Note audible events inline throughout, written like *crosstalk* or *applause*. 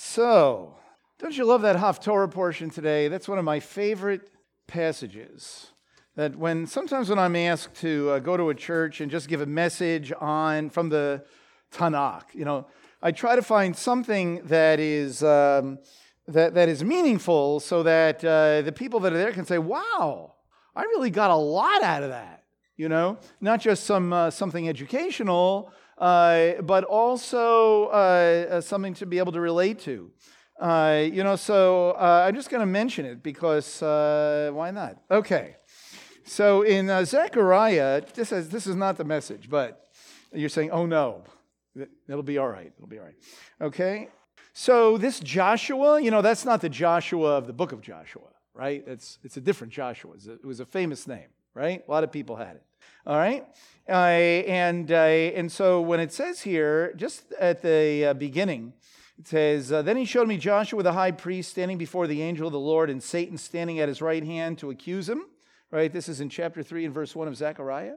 So, don't you love that Haftorah portion today? That's one of my favorite passages. That when sometimes when I'm asked to uh, go to a church and just give a message on from the Tanakh, you know, I try to find something that is um, that, that is meaningful, so that uh, the people that are there can say, "Wow, I really got a lot out of that." You know, not just some uh, something educational, uh, but also uh, uh, something to be able to relate to. Uh, you know, so uh, I'm just going to mention it because uh, why not? Okay. So in Zechariah, this is, this is not the message, but you're saying, oh no, it'll be all right. It'll be all right. Okay. So this Joshua, you know, that's not the Joshua of the book of Joshua, right? It's, it's a different Joshua. It was a famous name, right? A lot of people had it. All right? Uh, and, uh, and so when it says here, just at the uh, beginning, it says, uh, Then he showed me Joshua the high priest standing before the angel of the Lord, and Satan standing at his right hand to accuse him. Right? This is in chapter 3 and verse 1 of Zechariah.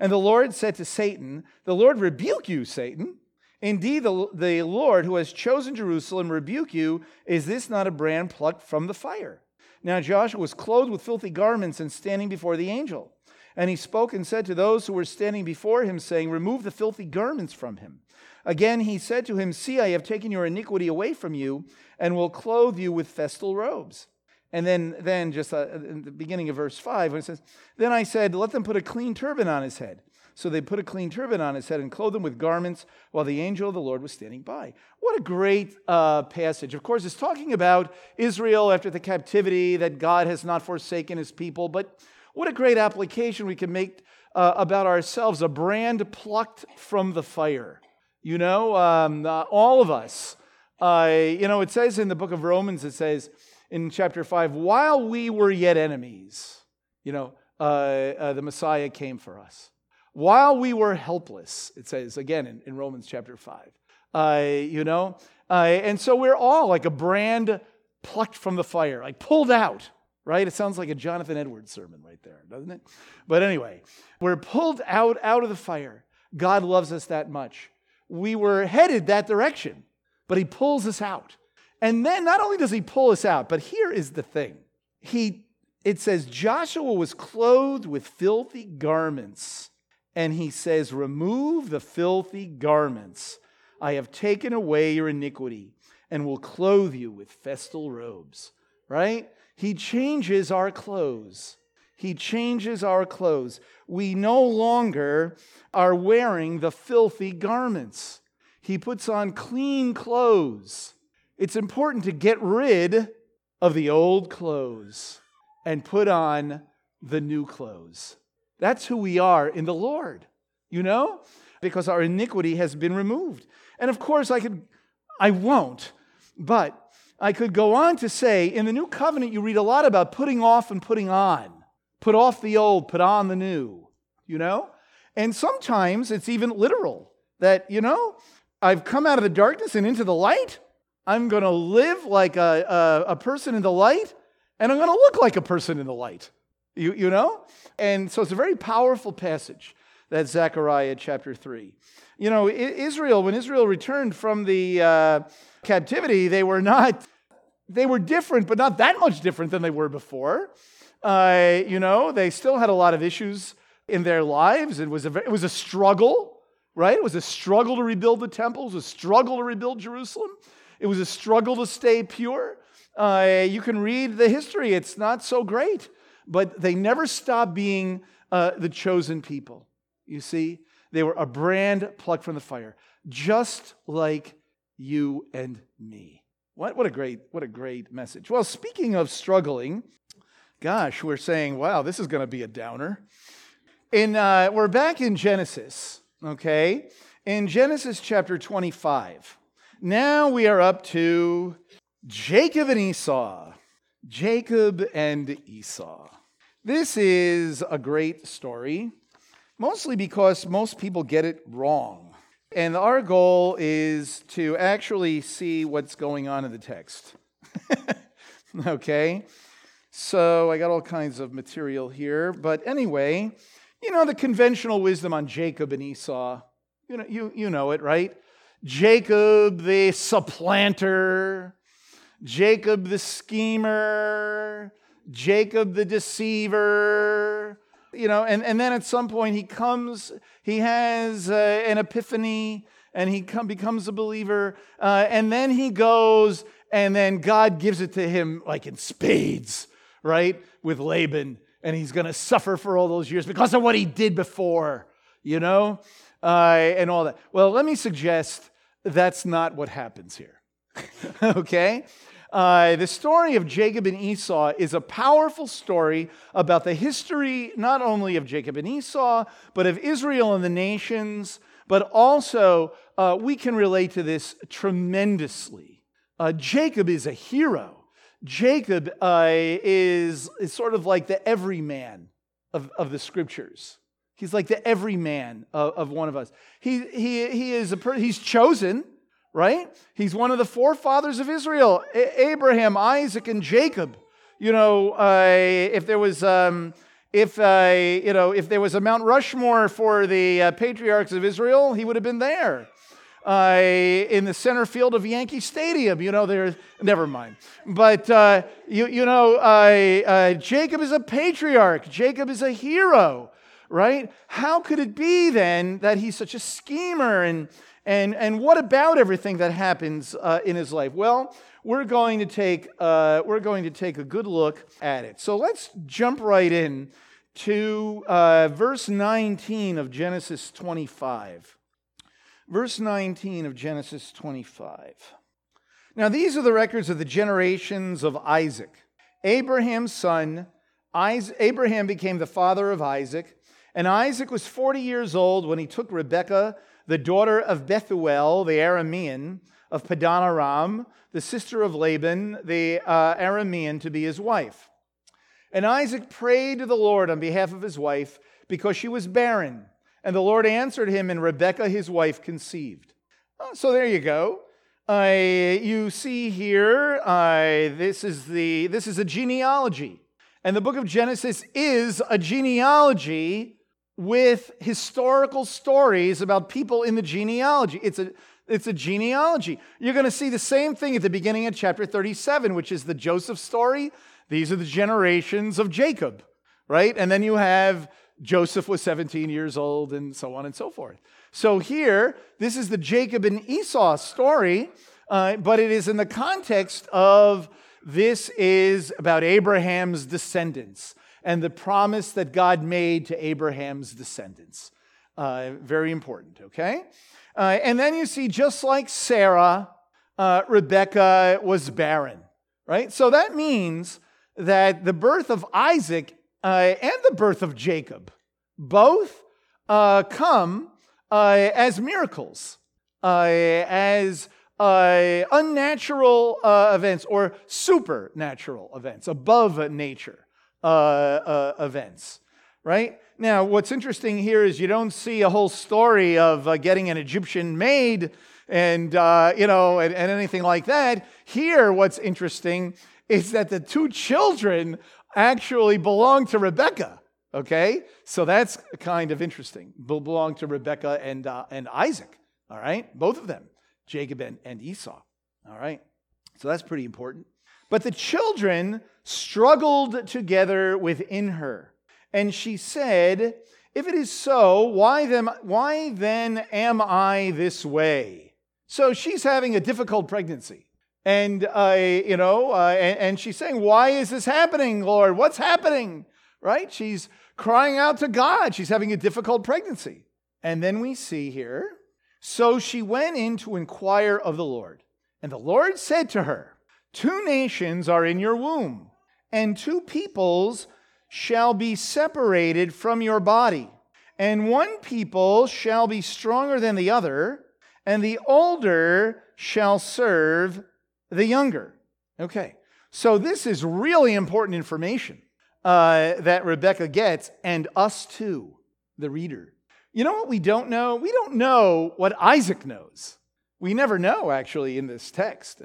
And the Lord said to Satan, The Lord rebuke you, Satan. Indeed, the, the Lord who has chosen Jerusalem rebuke you. Is this not a brand plucked from the fire? Now Joshua was clothed with filthy garments and standing before the angel. And he spoke and said to those who were standing before him, saying, Remove the filthy garments from him. Again he said to him, See, I have taken your iniquity away from you, and will clothe you with festal robes. And then, then just uh, in the beginning of verse 5, when it says, Then I said, Let them put a clean turban on his head. So they put a clean turban on his head and clothed him with garments while the angel of the Lord was standing by. What a great uh, passage. Of course, it's talking about Israel after the captivity, that God has not forsaken his people, but what a great application we can make uh, about ourselves a brand plucked from the fire. You know, um, uh, all of us. Uh, you know, it says in the book of Romans, it says in chapter 5, while we were yet enemies, you know, uh, uh, the Messiah came for us. While we were helpless, it says again in, in Romans chapter 5. Uh, you know, and so we're all like a brand plucked from the fire, like pulled out right? It sounds like a Jonathan Edwards sermon right there, doesn't it? But anyway, we're pulled out out of the fire. God loves us that much. We were headed that direction, but he pulls us out. And then not only does he pull us out, but here is the thing. He it says Joshua was clothed with filthy garments, and he says, "Remove the filthy garments. I have taken away your iniquity and will clothe you with festal robes." Right? He changes our clothes. He changes our clothes. We no longer are wearing the filthy garments. He puts on clean clothes. It's important to get rid of the old clothes and put on the new clothes. That's who we are in the Lord, you know, because our iniquity has been removed. And of course, I could, I won't, but I could go on to say in the new covenant, you read a lot about putting off and putting on. Put off the old, put on the new, you know? And sometimes it's even literal that, you know, I've come out of the darkness and into the light. I'm going to live like a, a, a, person in the light, and I'm going to look like a person in the light, you, you know? And so it's a very powerful passage, that Zechariah chapter 3. You know, Israel, when Israel returned from the. Uh, captivity, they were not, they were different, but not that much different than they were before. Uh, you know, they still had a lot of issues in their lives. It was a, it was a struggle, right? It was a struggle to rebuild the temple, it was a struggle to rebuild Jerusalem, it was a struggle to stay pure. Uh, you can read the history, it's not so great, but they never stopped being uh, the chosen people. You see, they were a brand plucked from the fire, just like you and me. What, what, a great, what a great message. Well, speaking of struggling, gosh, we're saying, wow, this is going to be a downer. In, uh, we're back in Genesis, okay? In Genesis chapter 25. Now we are up to Jacob and Esau. Jacob and Esau. This is a great story, mostly because most people get it wrong. And our goal is to actually see what's going on in the text. *laughs* okay? So I got all kinds of material here. But anyway, you know, the conventional wisdom on Jacob and Esau, you know, you, you know it, right? Jacob the supplanter, Jacob the schemer, Jacob the deceiver. You know, and, and then at some point he comes, he has uh, an epiphany and he come, becomes a believer. Uh, and then he goes, and then God gives it to him like in spades, right? With Laban. And he's going to suffer for all those years because of what he did before, you know, uh, and all that. Well, let me suggest that's not what happens here. *laughs* okay? Uh, the story of Jacob and Esau is a powerful story about the history not only of Jacob and Esau, but of Israel and the nations. But also, uh, we can relate to this tremendously. Uh, Jacob is a hero. Jacob uh, is, is sort of like the everyman of, of the scriptures. He's like the everyman of, of one of us. He, he, he is a he's chosen right? He's one of the forefathers of Israel A- Abraham, Isaac, and Jacob. You know, uh, if there was. Um, if uh, you know, if there was a Mount Rushmore for the uh, patriarchs of Israel, he would have been there. Uh, in the center field of Yankee Stadium, you know, there. Never mind. But uh, you, you know, uh, Jacob is a patriarch. Jacob is a hero, right? How could it be then that he's such a schemer and and, and what about everything that happens uh, in his life? Well, we're going, to take, uh, we're going to take a good look at it. So let's jump right in to uh, verse 19 of Genesis 25. Verse 19 of Genesis 25. Now, these are the records of the generations of Isaac. Abraham's son, Isaac, Abraham became the father of Isaac, and Isaac was 40 years old when he took Rebekah the daughter of Bethuel, the Aramean, of Padan Aram, the sister of Laban, the uh, Aramean, to be his wife. And Isaac prayed to the Lord on behalf of his wife because she was barren. And the Lord answered him, and Rebekah, his wife, conceived. Oh, so there you go. Uh, you see here, uh, this, is the, this is a genealogy. And the book of Genesis is a genealogy with historical stories about people in the genealogy. It's a, it's a genealogy. You're going to see the same thing at the beginning of chapter 37, which is the Joseph story. These are the generations of Jacob, right? And then you have Joseph was 17 years old and so on and so forth. So here, this is the Jacob and Esau story, uh, but it is in the context of this is about Abraham's descendants and the promise that God made to Abraham's descendants. Uh, very important, okay? Uh, and then you see, just like Sarah, uh, Rebecca was barren, right? So that means that the birth of Isaac uh, and the birth of Jacob both uh, come uh, as miracles, as unnatural events or supernatural events, above nature uh, uh, events, right? Now, what's interesting here is you don't see a whole story of uh, getting an Egyptian maid and, uh, you know, and, and anything like that. Here, what's interesting is that the two children actually belong to Rebecca. Okay, so that's kind of interesting. Belong to Rebecca and uh, and Isaac. All right, both of them, Jacob and, and Esau. All right, so that's pretty important. But the children struggled together within her. And she said, If it is so, why then, why then am I this way? So she's having a difficult pregnancy. And, uh, you know, uh, and, and she's saying, Why is this happening, Lord? What's happening? Right? She's crying out to God. She's having a difficult pregnancy. And then we see here, so she went in to inquire of the Lord. And the Lord said to her, Two nations are in your womb and two peoples shall be separated from your body. And one people shall be stronger than the other, and the older shall serve the younger. Okay, so this is really important information uh, that Rebecca gets, and us too, the reader. You know what we don't know? We don't know what Isaac knows. We never know, actually, in this text,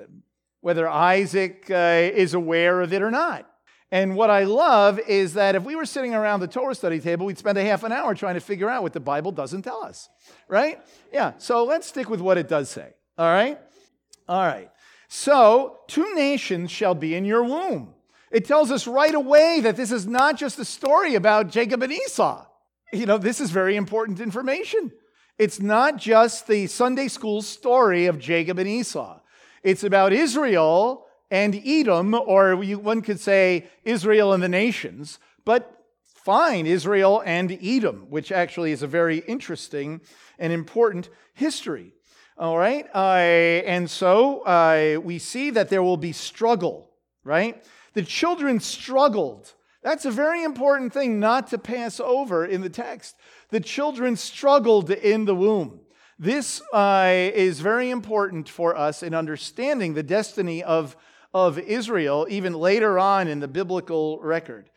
whether Isaac uh, is aware of it or not. And what I love is that if we were sitting around the Torah study table, we'd spend a half an hour trying to figure out what the Bible doesn't tell us, right? Yeah, so let's stick with what it does say, all right? All right. So, two nations shall be in your womb. It tells us right away that this is not just a story about Jacob and Esau. You know, this is very important information. It's not just the Sunday school story of Jacob and Esau. It's about Israel and Edom, or one could say Israel and the nations, but fine, Israel and Edom, which actually is a very interesting and important history. All right? Uh, and so uh, we see that there will be struggle, right? The children struggled. That's a very important thing not to pass over in the text. The children struggled in the womb. This uh, is very important for us in understanding the destiny of of Israel, even later on in the biblical record.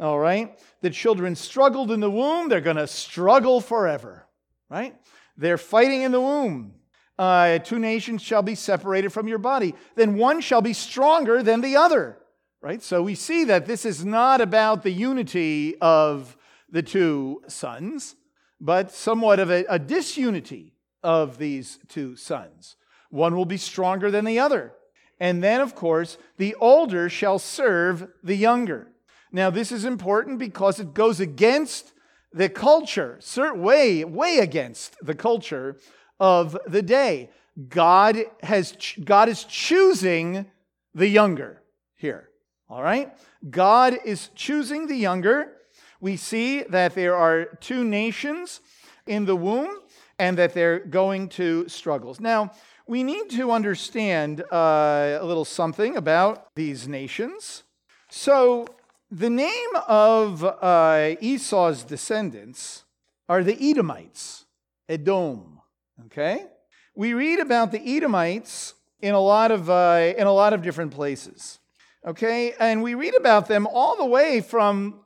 All right? The children struggled in the womb, they're going to struggle forever, right? They're fighting in the womb. Uh, two nations shall be separated from your body, then one shall be stronger than the other, right? So we see that this is not about the unity of the two sons, but somewhat of a, a disunity of these two sons. One will be stronger than the other. And then, of course, the older shall serve the younger. Now, this is important because it goes against the culture, way, way against the culture of the day. God, has, God is choosing the younger here. All right? God is choosing the younger. We see that there are two nations in the womb and that they're going to struggles. Now, we need to understand uh, a little something about these nations. So, the name of uh, Esau's descendants are the Edomites, Edom. Okay? We read about the Edomites in a lot of, uh, in a lot of different places. Okay? And we read about them all the way from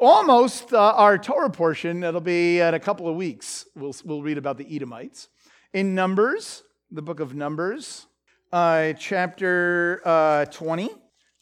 almost uh, our Torah portion. It'll be in a couple of weeks. We'll, we'll read about the Edomites. In Numbers, the book of Numbers, uh, chapter uh, 20,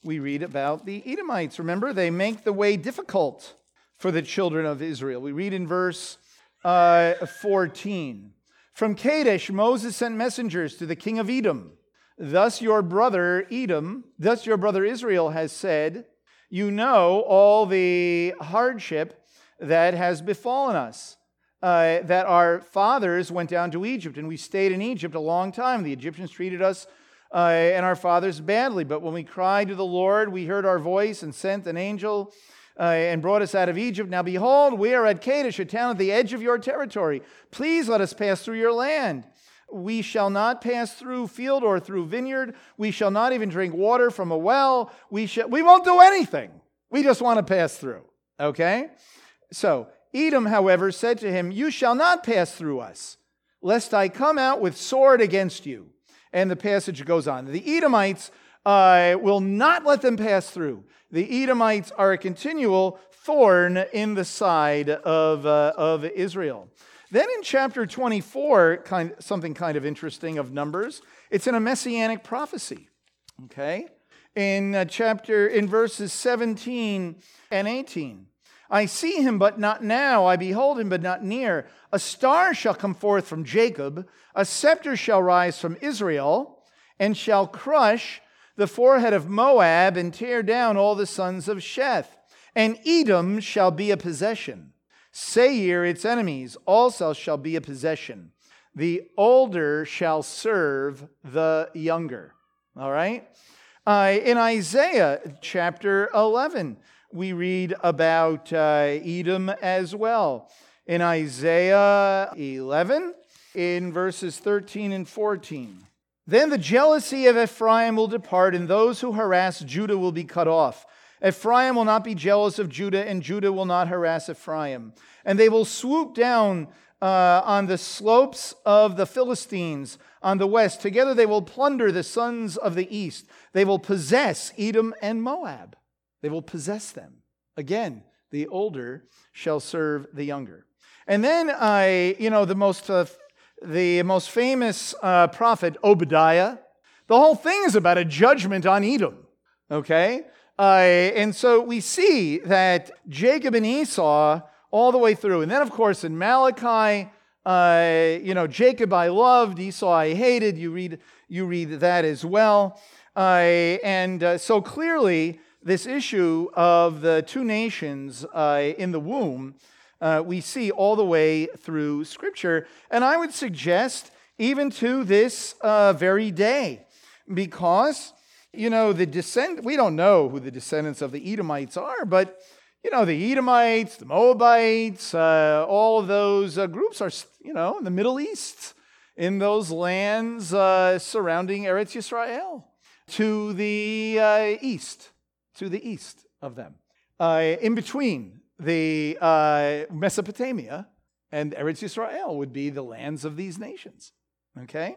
we read about the Edomites. Remember, they make the way difficult for the children of Israel. We read in verse uh, 14 From Kadesh, Moses sent messengers to the king of Edom. Thus, your brother Edom, thus your brother Israel has said, You know all the hardship that has befallen us uh, that our fathers went down to Egypt, and we stayed in Egypt a long time. The Egyptians treated us uh, and our fathers badly, but when we cried to the Lord, we heard our voice and sent an angel uh, and brought us out of Egypt. Now, behold, we are at Kadesh, a town at the edge of your territory. Please let us pass through your land. We shall not pass through field or through vineyard. We shall not even drink water from a well. We, shall, we won't do anything. We just want to pass through. Okay? So, Edom, however, said to him, You shall not pass through us, lest I come out with sword against you. And the passage goes on. The Edomites uh, will not let them pass through. The Edomites are a continual thorn in the side of, uh, of Israel. Then in chapter 24, kind, something kind of interesting of Numbers, it's in a messianic prophecy. Okay? In uh, chapter, in verses 17 and 18. I see him, but not now. I behold him, but not near. A star shall come forth from Jacob, a scepter shall rise from Israel, and shall crush the forehead of Moab and tear down all the sons of Sheth. And Edom shall be a possession. Seir, its enemies, also shall be a possession. The older shall serve the younger. All right? Uh, in Isaiah chapter 11, we read about uh, Edom as well. In Isaiah 11, in verses 13 and 14. Then the jealousy of Ephraim will depart, and those who harass Judah will be cut off. Ephraim will not be jealous of Judah, and Judah will not harass Ephraim. And they will swoop down uh, on the slopes of the Philistines on the west. Together they will plunder the sons of the east. They will possess Edom and Moab. They will possess them. Again, the older shall serve the younger. And then I, you know, the most, uh, the most famous uh, prophet, Obadiah, the whole thing is about a judgment on Edom, okay? Uh, and so we see that Jacob and Esau all the way through. And then, of course, in Malachi, uh, you know, Jacob I loved, Esau I hated. You read, you read that as well. And uh, so clearly, this issue of the two nations uh, in the womb, uh, we see all the way through Scripture. And I would suggest even to this uh, very day, because, you know, the descend, we don't know who the descendants of the Edomites are, but you know, the Edomites, the Moabites, uh, all of those uh, groups are, you know, in the Middle East, in those lands uh, surrounding Eretz Yisrael, to the east, to the east of them, uh, in between the uh, Mesopotamia and Eretz Yisrael would be the lands of these nations. Okay,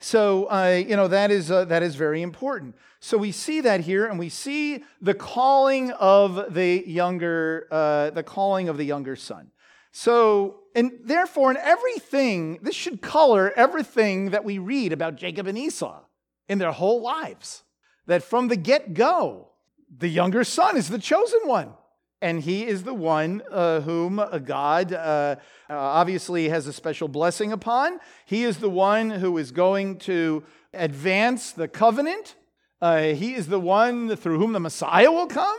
so, uh, you know, that is, uh, that is very important. So we see that here, and we see the calling of the younger, uh, the calling of the younger son. So, and therefore, in everything, this should color everything that we read about Jacob and Esau in their whole lives. That from the get go, the younger son is the chosen one. And he is the one uh, whom God uh, uh, obviously has a special blessing upon. He is the one who is going to advance the covenant. Uh, he is the one through whom the Messiah will come.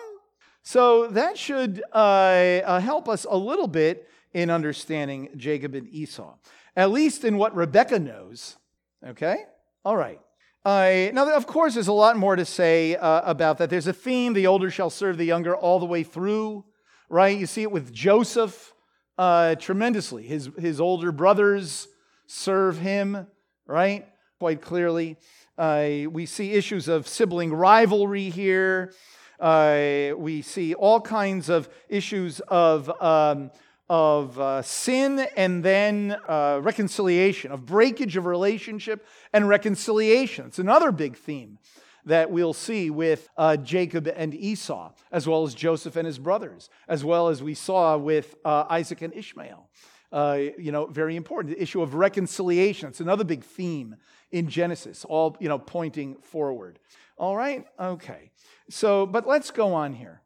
So that should uh, uh, help us a little bit in understanding Jacob and Esau, at least in what Rebecca knows. Okay? All right. Uh, now, of course, there's a lot more to say uh, about that. There's a theme the older shall serve the younger all the way through, right? You see it with Joseph uh, tremendously. His, his older brothers serve him, right? Quite clearly. Uh, we see issues of sibling rivalry here. Uh, we see all kinds of issues of. Um, of uh, sin and then uh, reconciliation, of breakage of relationship and reconciliation. It's another big theme that we'll see with uh, Jacob and Esau, as well as Joseph and his brothers, as well as we saw with uh, Isaac and Ishmael. Uh, you know, very important. The issue of reconciliation. It's another big theme in Genesis, all, you know, pointing forward. All right? Okay. So, but let's go on here.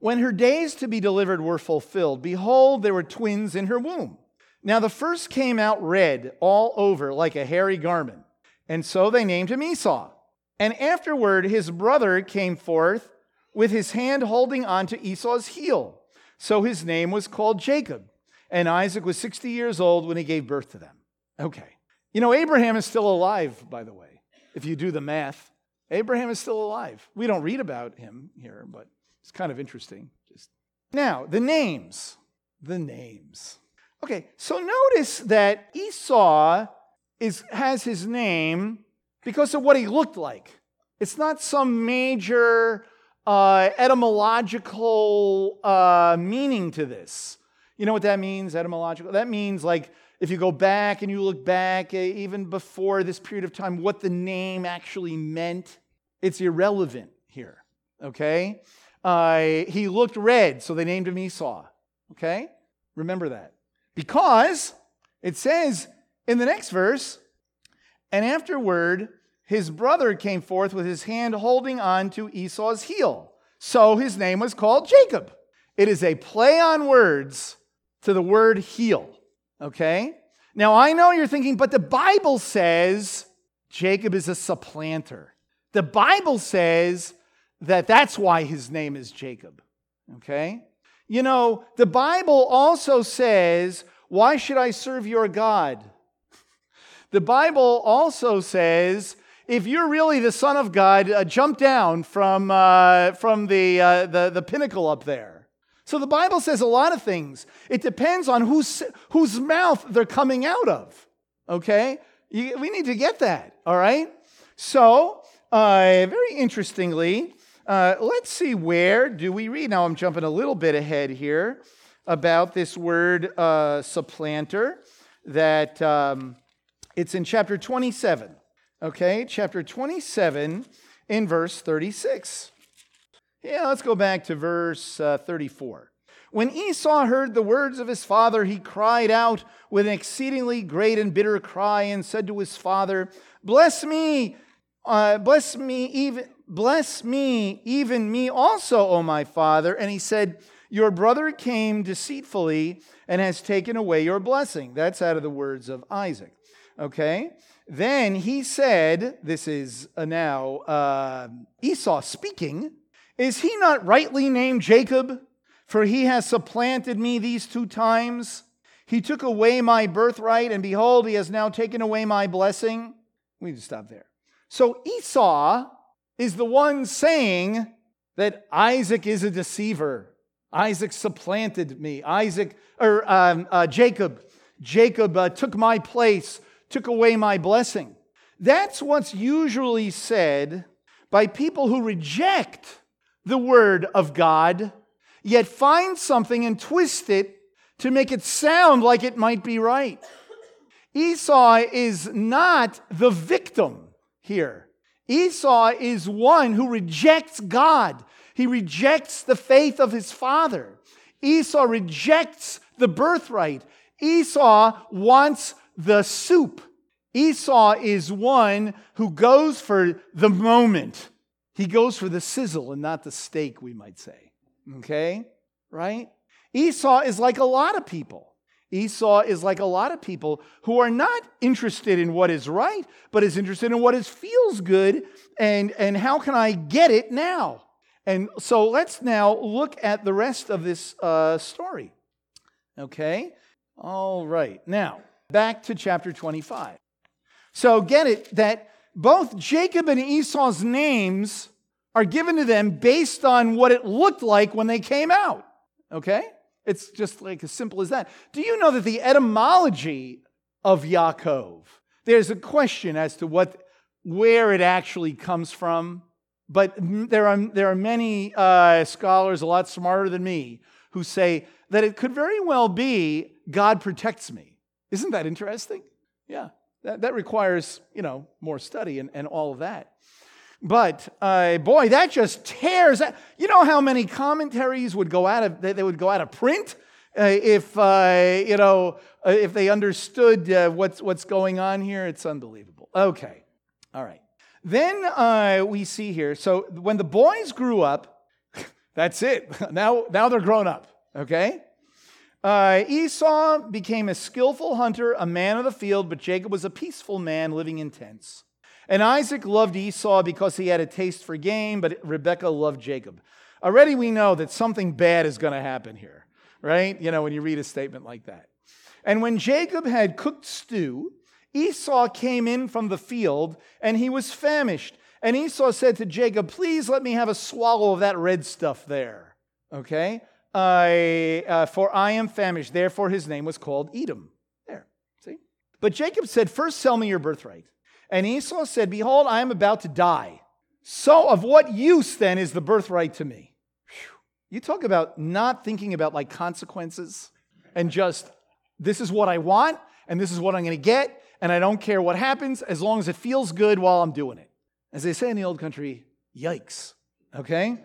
When her days to be delivered were fulfilled, behold, there were twins in her womb. Now the first came out red all over like a hairy garment, and so they named him Esau. And afterward his brother came forth with his hand holding on to Esau's heel. So his name was called Jacob. And Isaac was 60 years old when he gave birth to them. Okay. You know, Abraham is still alive, by the way, if you do the math. Abraham is still alive. We don't read about him here, but it's kind of interesting. Just now, the names. The names. Okay, so notice that Esau is, has his name because of what he looked like. It's not some major uh, etymological uh, meaning to this. You know what that means, etymological? That means, like, if you go back and you look back, uh, even before this period of time, what the name actually meant, it's irrelevant here, okay? Uh, he looked red, so they named him Esau. Okay? Remember that. Because it says in the next verse, and afterward his brother came forth with his hand holding on to Esau's heel. So his name was called Jacob. It is a play on words to the word heel. Okay? Now I know you're thinking, but the Bible says Jacob is a supplanter. The Bible says that that's why his name is Jacob. Okay? You know, the Bible also says, Why should I serve your God? The Bible also says, if you're really the Son of God, uh, jump down from, uh, from the, uh, the, the pinnacle up there. So the Bible says a lot of things. It depends on whose, whose mouth they're coming out of. Okay? You, we need to get that, all right? So, uh, very interestingly, uh, let's see, where do we read? Now I'm jumping a little bit ahead here about this word uh, supplanter, that um, it's in chapter 27. Okay, chapter 27 in verse 36. Yeah, let's go back to verse uh, 34. When Esau heard the words of his father, he cried out with an exceedingly great and bitter cry and said to his father, Bless me uh, bless me even bless me even me also o my father. And he said your brother came deceitfully and has taken away your blessing. That's out of the words of isaac. Okay? Then he said this is now uh, esau speaking is he not rightly named jacob? For he has supplanted me these two times. He took away my birthright and behold he has now taken away my blessing. We need to stop there. So Esau is the one saying that Isaac is a deceiver. Isaac supplanted me. Isaac or um, uh, Jacob, Jacob uh, took my place, took away my blessing. That's what's usually said by people who reject the word of God, yet find something and twist it to make it sound like it might be right. Esau is not the victim here. Esau is one who rejects God. He rejects the faith of his father. Esau rejects the birthright. Esau wants the soup. Esau is one who goes for the moment. He goes for the sizzle and not the steak, we might say. Okay? Right? Esau is like a lot of people. Esau is like a lot of people who are not interested in what is right, but is interested in what is feels good and, and how can I get it now? And so let's now look at the rest of this uh, story. Okay? All right. Now, back to chapter 25. So get it that both Jacob and Esau's names are given to them based on what it looked like when they came out. Okay? It's just like as simple as that. Do you know that the etymology of Yaakov, there's a question as to what, where it actually comes from, but there are, there are many uh, scholars, a lot smarter than me, who say that it could very well be God protects me. Isn't that interesting? Yeah, that, that requires, you know, more study and, and all of that. But uh, boy, that just tears. You know how many commentaries would go out of they would go out of print uh, if uh, you know uh, if they understood uh, what's what's going on here. It's unbelievable. Okay, all right. Then uh, we see here. So when the boys grew up, *laughs* that's it. *laughs* now now they're grown up. Okay. Esau became a skillful hunter, a man of the field, but Jacob was a peaceful man living in tents. And Isaac loved Esau because he had a taste for game, but Rebekah loved Jacob. Already we know that something bad is going to happen here, right? You know, when you read a statement like that. And when Jacob had cooked stew, Esau came in from the field and he was famished. And Esau said to Jacob, Please let me have a swallow of that red stuff there. Okay? I, uh, for I am famished. Therefore, his name was called Edom. There. See? But Jacob said, First sell me your birthright. And Esau said, Behold, I am about to die. So, of what use then is the birthright to me? Whew. You talk about not thinking about like consequences and just, this is what I want and this is what I'm going to get, and I don't care what happens as long as it feels good while I'm doing it. As they say in the old country, yikes. Okay?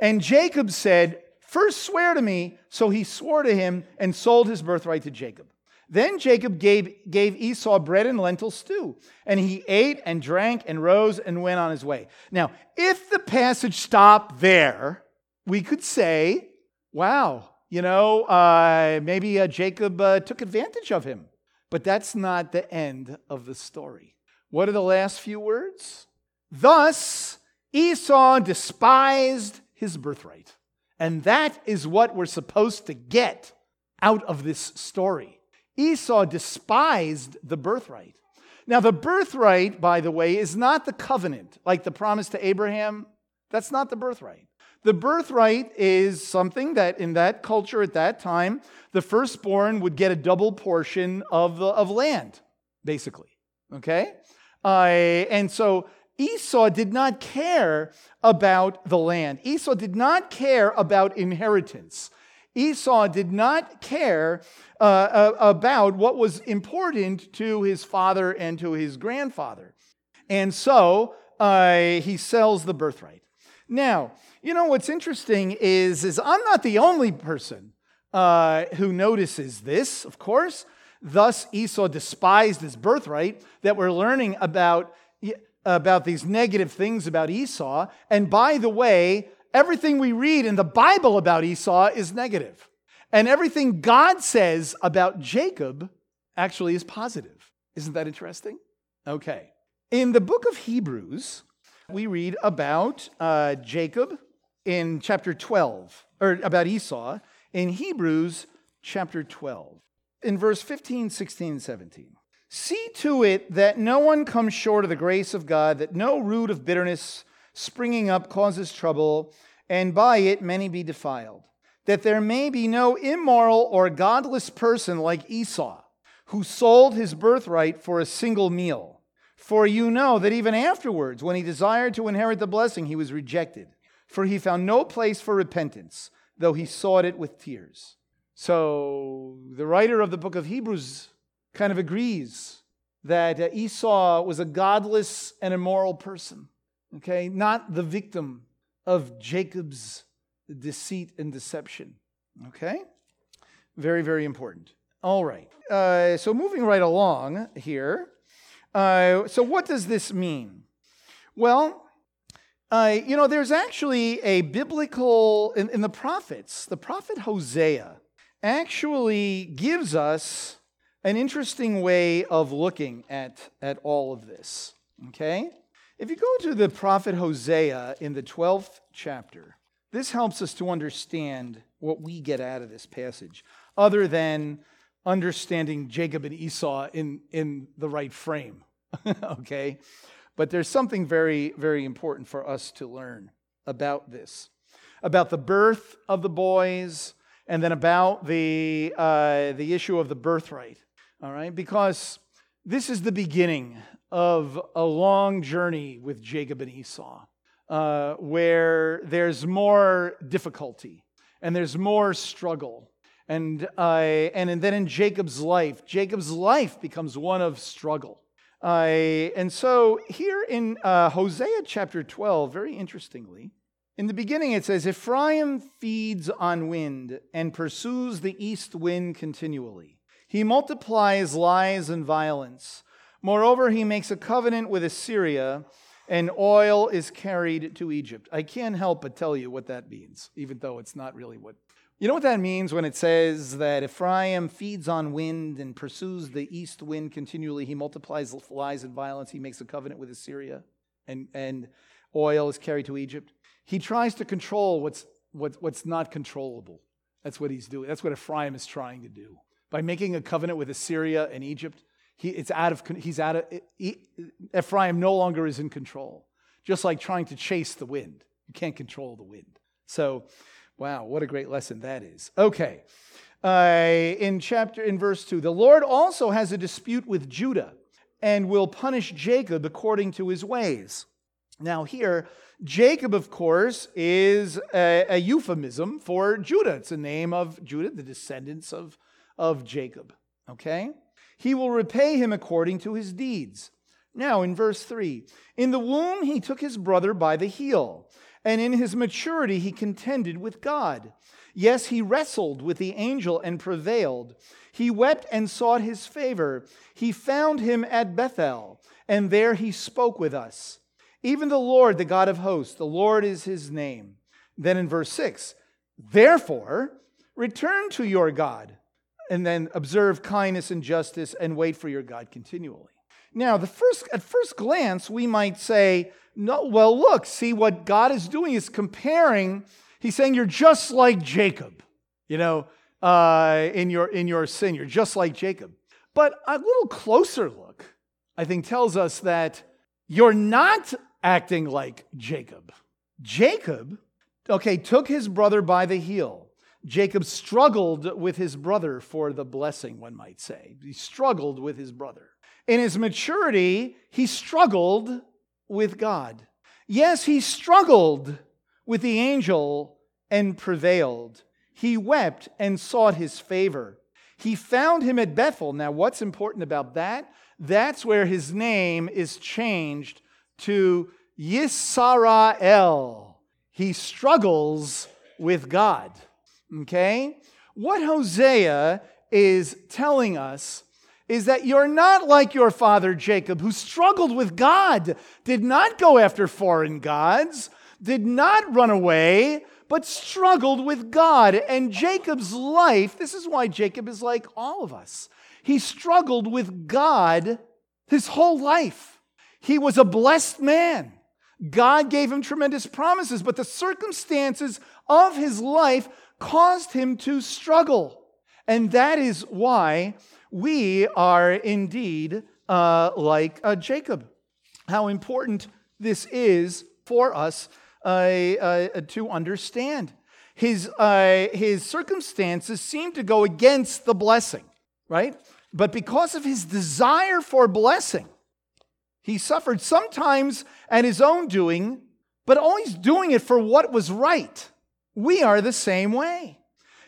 And Jacob said, First swear to me. So he swore to him and sold his birthright to Jacob. Then Jacob gave, gave Esau bread and lentil stew, and he ate and drank and rose and went on his way. Now, if the passage stopped there, we could say, wow, you know, uh, maybe uh, Jacob uh, took advantage of him. But that's not the end of the story. What are the last few words? Thus, Esau despised his birthright. And that is what we're supposed to get out of this story. Esau despised the birthright. Now, the birthright, by the way, is not the covenant, like the promise to Abraham. That's not the birthright. The birthright is something that in that culture at that time, the firstborn would get a double portion of, the, of land, basically. Okay? Uh, and so Esau did not care about the land. Esau did not care about inheritance. Esau did not care uh, uh, about what was important to his father and to his grandfather. And so uh, he sells the birthright. Now, you know what's interesting is, is I'm not the only person uh, who notices this, of course. Thus, Esau despised his birthright that we're learning about. about these negative things about Esau. And by the way, everything we read in the Bible about Esau is negative. And everything God says about Jacob actually is positive. Isn't that interesting? Okay. In the book of Hebrews, we read about uh, Jacob in chapter 12, or about Esau in Hebrews chapter 12, in verse 15, 16, 17. See to it that no one comes short of the grace of God, that no root of bitterness springing up causes trouble, and by it many be defiled. That there may be no immoral or godless person like Esau, who sold his birthright for a single meal. For you know that even afterwards, when he desired to inherit the blessing, he was rejected. For he found no place for repentance, though he sought it with tears. So the writer of the book of Hebrews kind of agrees that uh, Esau was a godless and immoral person, okay? Not the victim of Jacob's deceit and deception, okay? Very, very important. All right. Uh, so moving right along here. Uh, so what does this mean? Well, uh, you know, there's actually a biblical, in, in the prophets, the prophet Hosea actually gives us an interesting way of looking at, at all of this. Okay? If you go to the prophet Hosea in the 12th chapter, this helps us to understand what we get out of this passage, other than understanding Jacob and Esau in, in the right frame. *laughs* okay? But there's something very, very important for us to learn about this about the birth of the boys, and then about the, uh, the issue of the birthright all right? Because this is the beginning of a long journey with Jacob and Esau, uh, where there's more difficulty and there's more struggle. And, uh, and then in Jacob's life, Jacob's life becomes one of struggle. Uh, and so here in uh, Hosea chapter 12, very interestingly, in the beginning it says, Ephraim feeds on wind and pursues the east wind continually. He multiplies lies and violence. Moreover, he makes a covenant with Assyria, and oil is carried to Egypt. I can't help but tell you what that means, even though it's not really what. You know what that means when it says that Ephraim feeds on wind and pursues the east wind continually? He multiplies lies and violence. He makes a covenant with Assyria, and, and oil is carried to Egypt. He tries to control what's, what, what's not controllable. That's what he's doing. That's what Ephraim is trying to do by making a covenant with Assyria and Egypt, he, it's out of, he's out of, he, Ephraim no longer is in control. Just like trying to chase the wind. You can't control the wind. So, wow, what a great lesson that is. Okay. Uh, in chapter, in verse 2, the Lord also has a dispute with Judah and will punish Jacob according to his ways. Now, here, Jacob, of course, is a, a euphemism for Judah. It's the name of Judah, the descendants of, of Jacob. Okay? He will repay him according to his deeds. Now, in verse 3, in the womb he took his brother by the heel, and in his maturity he contended with God. Yes, he wrestled with the angel and prevailed. He wept and sought his favor. He found him at Bethel, and there he spoke with us. Even the Lord, the God of hosts, the Lord is his name. Then in verse 6, therefore, return to your God and then observe kindness and justice and wait for your God continually. Now, the first, at first glance, we might say, no, well, look, see what God is doing is comparing. He's saying you're just like Jacob, you know, uh, in, your, in your sin. You're just like Jacob. But a little closer look, I think, tells us that you're not acting like Jacob. Jacob, okay, took his brother by the heel Jacob struggled with his brother for the blessing, one might say. He struggled with his brother. In his maturity, he struggled with God. Yes, he struggled with the angel and prevailed. He wept and sought his favor. He found him at Bethel. Now, what's important about that? That's where his name is changed to Yisrael. He struggles with God. Okay? What Hosea is telling us is that you're not like your father Jacob, who struggled with God, did not go after foreign gods, did not run away, but struggled with God. And Jacob's life, this is why Jacob is like all of us. He struggled with God his whole life. He was a blessed man. God gave him tremendous promises, but the circumstances of his life caused him to struggle. And that is why we are indeed uh, like uh, Jacob. How important this is for us uh, uh to understand. His, uh, his circumstances seem to go against the blessing, right? But because of his desire for blessing, he suffered sometimes at his own doing, but always doing it for what was right. We are the same way.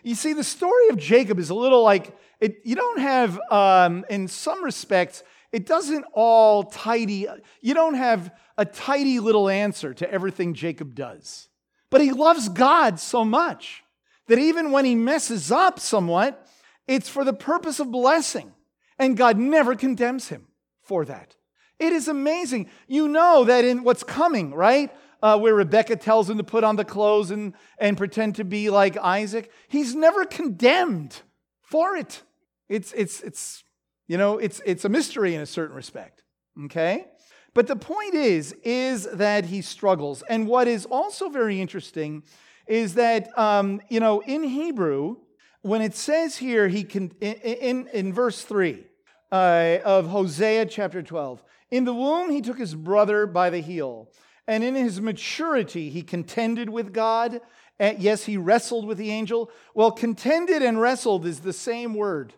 You see, the story of Jacob is a little like it, you don't have, um, in some respects, it doesn't all tidy. You don't have a tidy little answer to everything Jacob does. But he loves God so much that even when he messes up somewhat, it's for the purpose of blessing. And God never condemns him for that. It is amazing. You know that in what's coming, right? Uh, where Rebecca tells him to put on the clothes and, and pretend to be like Isaac. He's never condemned for it. It's, it's, it's, you know, it's, it's a mystery in a certain respect. Okay? But the point is, is that he struggles. And what is also very interesting is that, um, you know, in Hebrew, when it says here, he can, in, in, verse 3 uh, of Hosea chapter 12, in the womb he took his brother by the heel, and in his maturity he contended with God. And yes, he wrestled with the angel. Well, contended and wrestled is the same word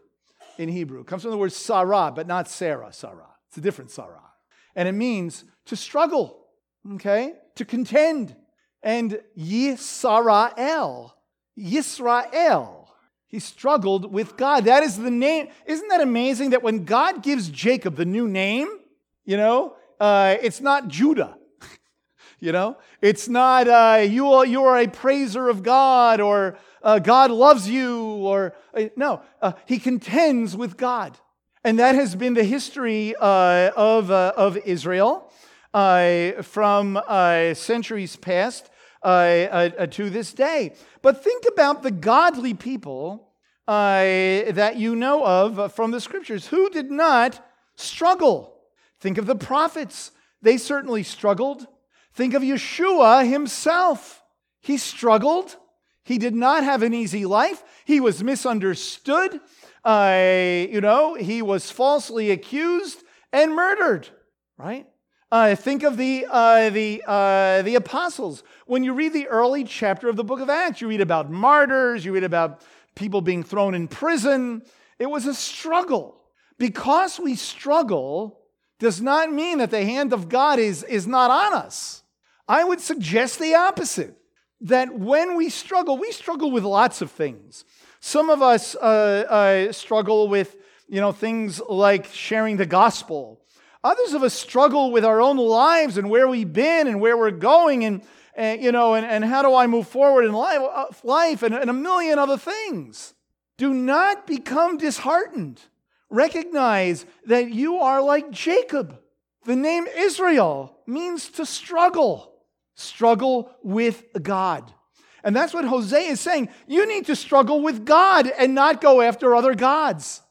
in Hebrew. It comes from the word Sarah, but not Sarah, Sarah. It's a different Sarah. And it means to struggle, okay? To contend. And Yisrael, Yisrael he struggled with God. That is the name. Isn't that amazing that when God gives Jacob the new name, you know, uh, it's not Judah. You know, it's not uh, you, are, you are a praiser of God or uh, God loves you or uh, no, uh, he contends with God. And that has been the history uh, of, of Israel from centuries past to this day. But think about the godly people uh, that you know of from the scriptures who did not struggle. Think of the prophets, they certainly struggled. Think of Yeshua himself. He struggled. He did not have an easy life. He was misunderstood. Uh, you know, he was falsely accused and murdered, right? Uh, think of the, uh, the, uh, the apostles. When you read the early chapter of the book of Acts, you read about martyrs, you read about people being thrown in prison. It was a struggle. Because we struggle does not mean that the hand of God is, is not on us. I would suggest the opposite that when we struggle, we struggle with lots of things. Some of us uh, uh, struggle with you know, things like sharing the gospel Others of us struggle with our own lives and where we've been and where we're going and, and you know, and, and how do I move forward in life, uh, life and, and a million other things. Do not become disheartened. Recognize that you are like Jacob. The name Israel means to struggle, struggle with God. And that's what Hosea is saying. You need to struggle with God and not go after other gods.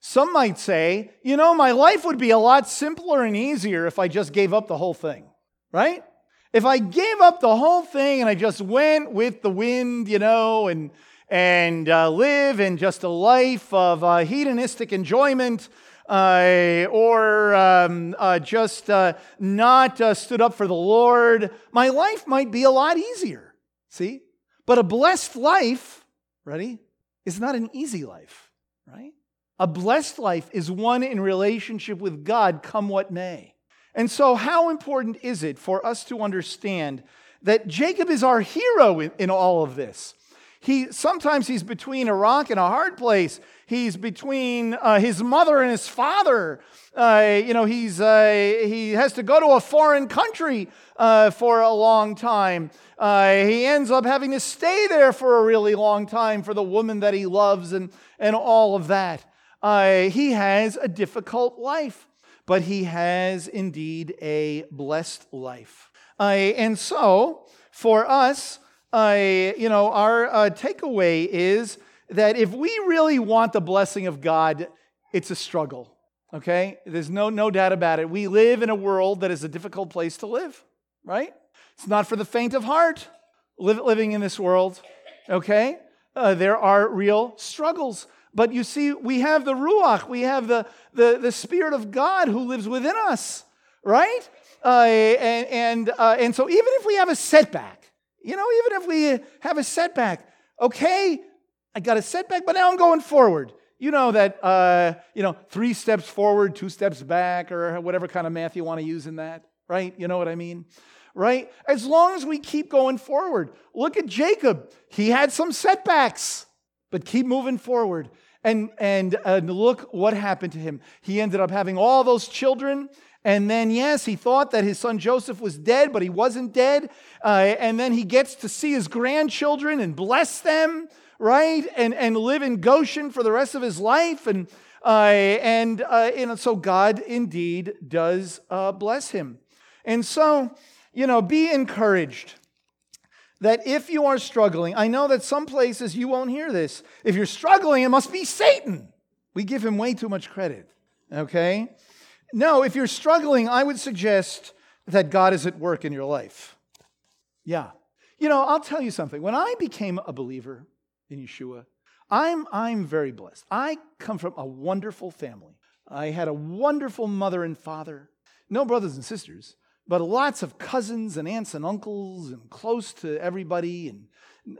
Some might say, you know, my life would be a lot simpler and easier if I just gave up the whole thing, right? If I gave up the whole thing and I just went with the wind, you know, and and uh, live in just a life of uh, hedonistic enjoyment, uh, or um, uh, just uh, not uh, stood up for the Lord, my life might be a lot easier. See? But a blessed life, ready, is not an easy life, right? A blessed life is one in relationship with God, come what may. And so, how important is it for us to understand that Jacob is our hero in, in all of this? He, sometimes he's between a rock and a hard place. He's between uh, his mother and his father. Uh, you know, he's, uh, he has to go to a foreign country uh, for a long time. Uh, he ends up having to stay there for a really long time for the woman that he loves and, and all of that. uh, he has a difficult life, but he has indeed a blessed life. And so, for us, uh, you know, our uh, takeaway is that if we really want the blessing of God, it's a struggle. Okay? There's no, no doubt about it. We live in a world that is a difficult place to live, right? It's not for the faint of heart living in this world. Okay? Uh, there are real struggles. But you see, we have the Ruach, we have the, the, the Spirit of God who lives within us, right? Uh, and, and, uh, and so even if we have a setback, you know, even if we have a setback, okay, I got a setback, but now I'm going forward. You know that, uh, you know, three steps forward, two steps back, or whatever kind of math you want to use in that, right? You know what I mean? Right? As long as we keep going forward. Look at Jacob. He had some setbacks, but keep moving forward. And, and, and look what happened to him. He ended up having all those children. And then, yes, he thought that his son Joseph was dead, but he wasn't dead. Uh, and then he gets to see his grandchildren and bless them right? And, and live in Goshen for the rest of his life. And, uh, and, uh, and so God indeed does uh, bless him. And so, you know, be encouraged that if you are struggling, I know that some places you won't hear this. If you're struggling, it must be Satan. We give him way too much credit, okay? No, if you're struggling, I would suggest that God is at work in your life. Yeah. You know, I'll tell you something. When I became a believer, in Yeshua. I'm, I'm very blessed. I come from a wonderful family. I had a wonderful mother and father, no brothers and sisters, but lots of cousins and aunts and uncles and close to everybody. And,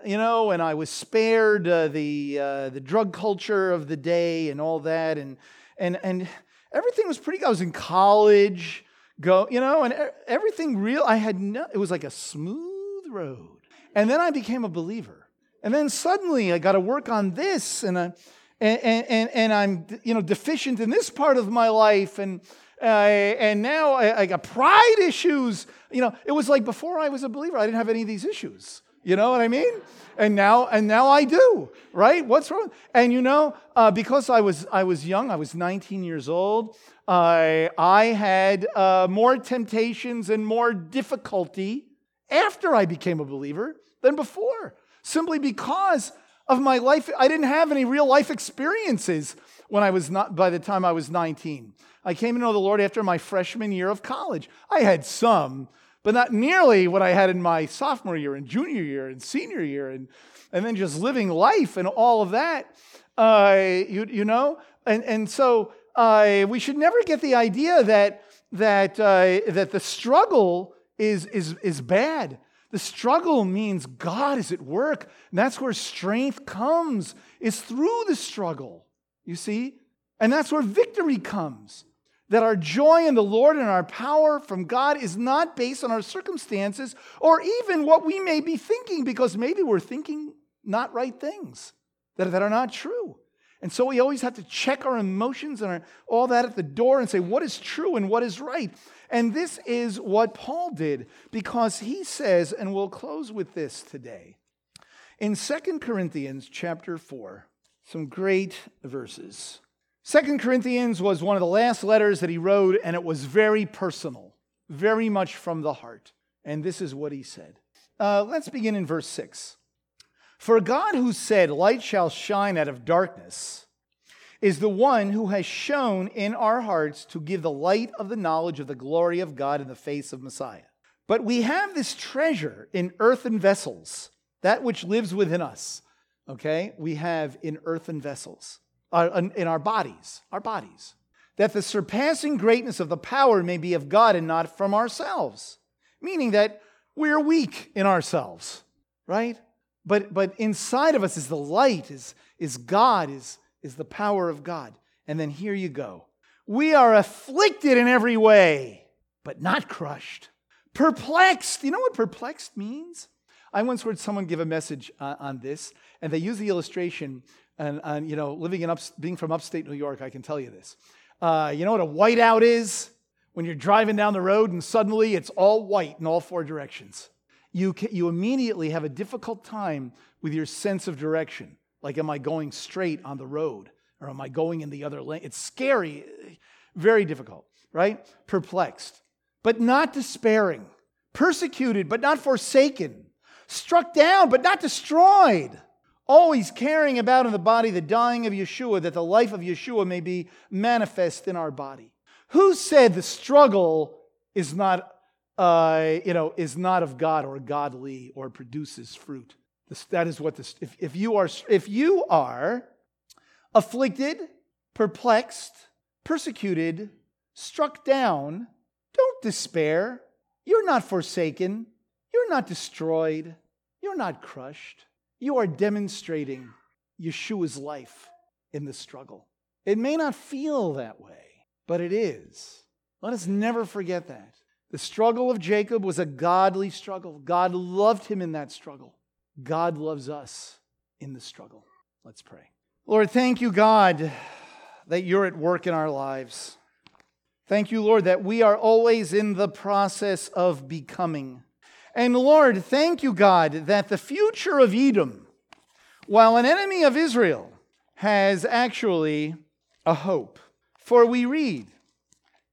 you know, and I was spared uh, the, uh, the drug culture of the day and all that. And, and, and everything was pretty, I was in college, go, you know, and everything real, I had no, it was like a smooth road. And then I became a believer. And then suddenly I got to work on this, and, I, and, and, and I'm you know, deficient in this part of my life, and, uh, and now I, I got pride issues. You know, it was like before I was a believer, I didn't have any of these issues. You know what I mean? And now, and now I do, right? What's wrong? And you know, uh, because I was, I was young, I was 19 years old, uh, I had uh, more temptations and more difficulty after I became a believer than before simply because of my life. I didn't have any real life experiences when I was not, by the time I was 19. I came to know the Lord after my freshman year of college. I had some, but not nearly what I had in my sophomore year and junior year and senior year and, and then just living life and all of that. Uh, you, you know? And, and so uh, we should never get the idea that, that, uh, that the struggle is, is, is bad. The struggle means God is at work. And that's where strength comes, is through the struggle. You see? And that's where victory comes. That our joy in the Lord and our power from God is not based on our circumstances or even what we may be thinking, because maybe we're thinking not right things that, that are not true. And so we always have to check our emotions and our, all that at the door and say, what is true and what is right? And this is what Paul did because he says, and we'll close with this today. In Second Corinthians chapter 4, some great verses. Second Corinthians was one of the last letters that he wrote, and it was very personal, very much from the heart. And this is what he said. Uh, let's begin in verse 6. For God, who said, Light shall shine out of darkness, is the one who has shone in our hearts to give the light of the knowledge of the glory of God in the face of Messiah. But we have this treasure in earthen vessels, that which lives within us. Okay? We have in earthen vessels, uh, in our bodies, our bodies, that the surpassing greatness of the power may be of God and not from ourselves. Meaning that we're weak in ourselves, right? But, but inside of us is the light, is, is God, is, is the power of God. And then here you go. We are afflicted in every way, but not crushed. Perplexed. You know what perplexed means? I once heard someone give a message uh, on this, and they use the illustration. And, and, you know, living in up, being from upstate New York, I can tell you this. Uh, you know what a whiteout is? When you're driving down the road and suddenly it's all white in all four directions you, can, you immediately have a difficult time with your sense of direction. Like, am I going straight on the road? Or am I going in the other lane? It's scary, very difficult, right? Perplexed, but not despairing, persecuted, but not forsaken, struck down, but not destroyed, always caring about in the body the dying of Yeshua, that the life of Yeshua may be manifest in our body. Who said the struggle is not, uh, you know, is not of God or godly or produces fruit? This, that is what this. If, if you are, if you are afflicted, perplexed, persecuted, struck down, don't despair. You're not forsaken. You're not destroyed. You're not crushed. You are demonstrating Yeshua's life in the struggle. It may not feel that way, but it is. Let us never forget that. The struggle of Jacob was a godly struggle. God loved him in that struggle. God loves us in the struggle. Let's pray. Lord, thank you, God, that you're at work in our lives. Thank you, Lord, that we are always in the process of becoming. And Lord, thank you, God, that the future of Edom, while an enemy of Israel, has actually a hope. For we read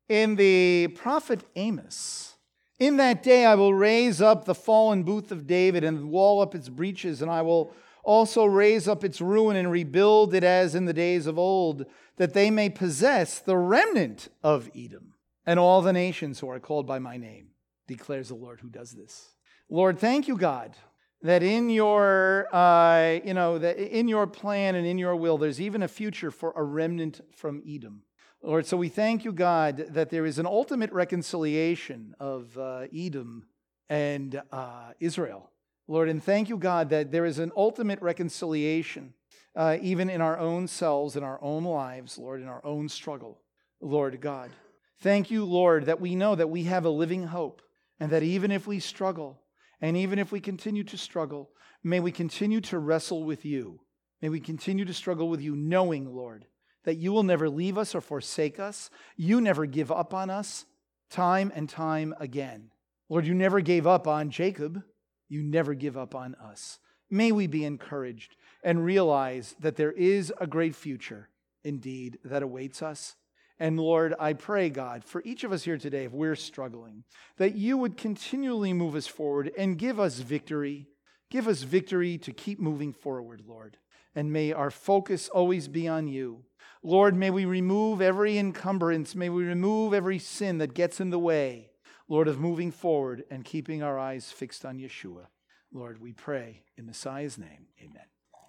in the prophet Amos, In that day I will raise up the fallen booth of David and wall up its breaches, and I will also raise up its ruin and rebuild it as in the days of old, that they may possess the remnant of Edom and all the nations who are called by my name, declares the Lord who does this. Lord, thank you, God, that in your, uh, you know, that in your plan and in your will, there's even a future for a remnant from Edom. Lord, so we thank you, God, that there is an ultimate reconciliation of uh, Edom and uh, Israel. Lord, and thank you, God, that there is an ultimate reconciliation, uh, even in our own selves, in our own lives, Lord, in our own struggle, Lord God. Thank you, Lord, that we know that we have a living hope, and that even if we struggle, and even if we continue to struggle, may we continue to wrestle with you. May we continue to struggle with you, knowing, Lord, that you will never leave us or forsake us. You never give up on us, time and time again. Lord, you never gave up on Jacob. You never give up on us. May we be encouraged and realize that there is a great future indeed that awaits us. And Lord, I pray, God, for each of us here today, if we're struggling, that you would continually move us forward and give us victory. Give us victory to keep moving forward, Lord. And may our focus always be on you. Lord, may we remove every encumbrance. May we remove every sin that gets in the way Lord, of moving forward and keeping our eyes fixed on Yeshua. Lord, we pray in Messiah's name. Amen.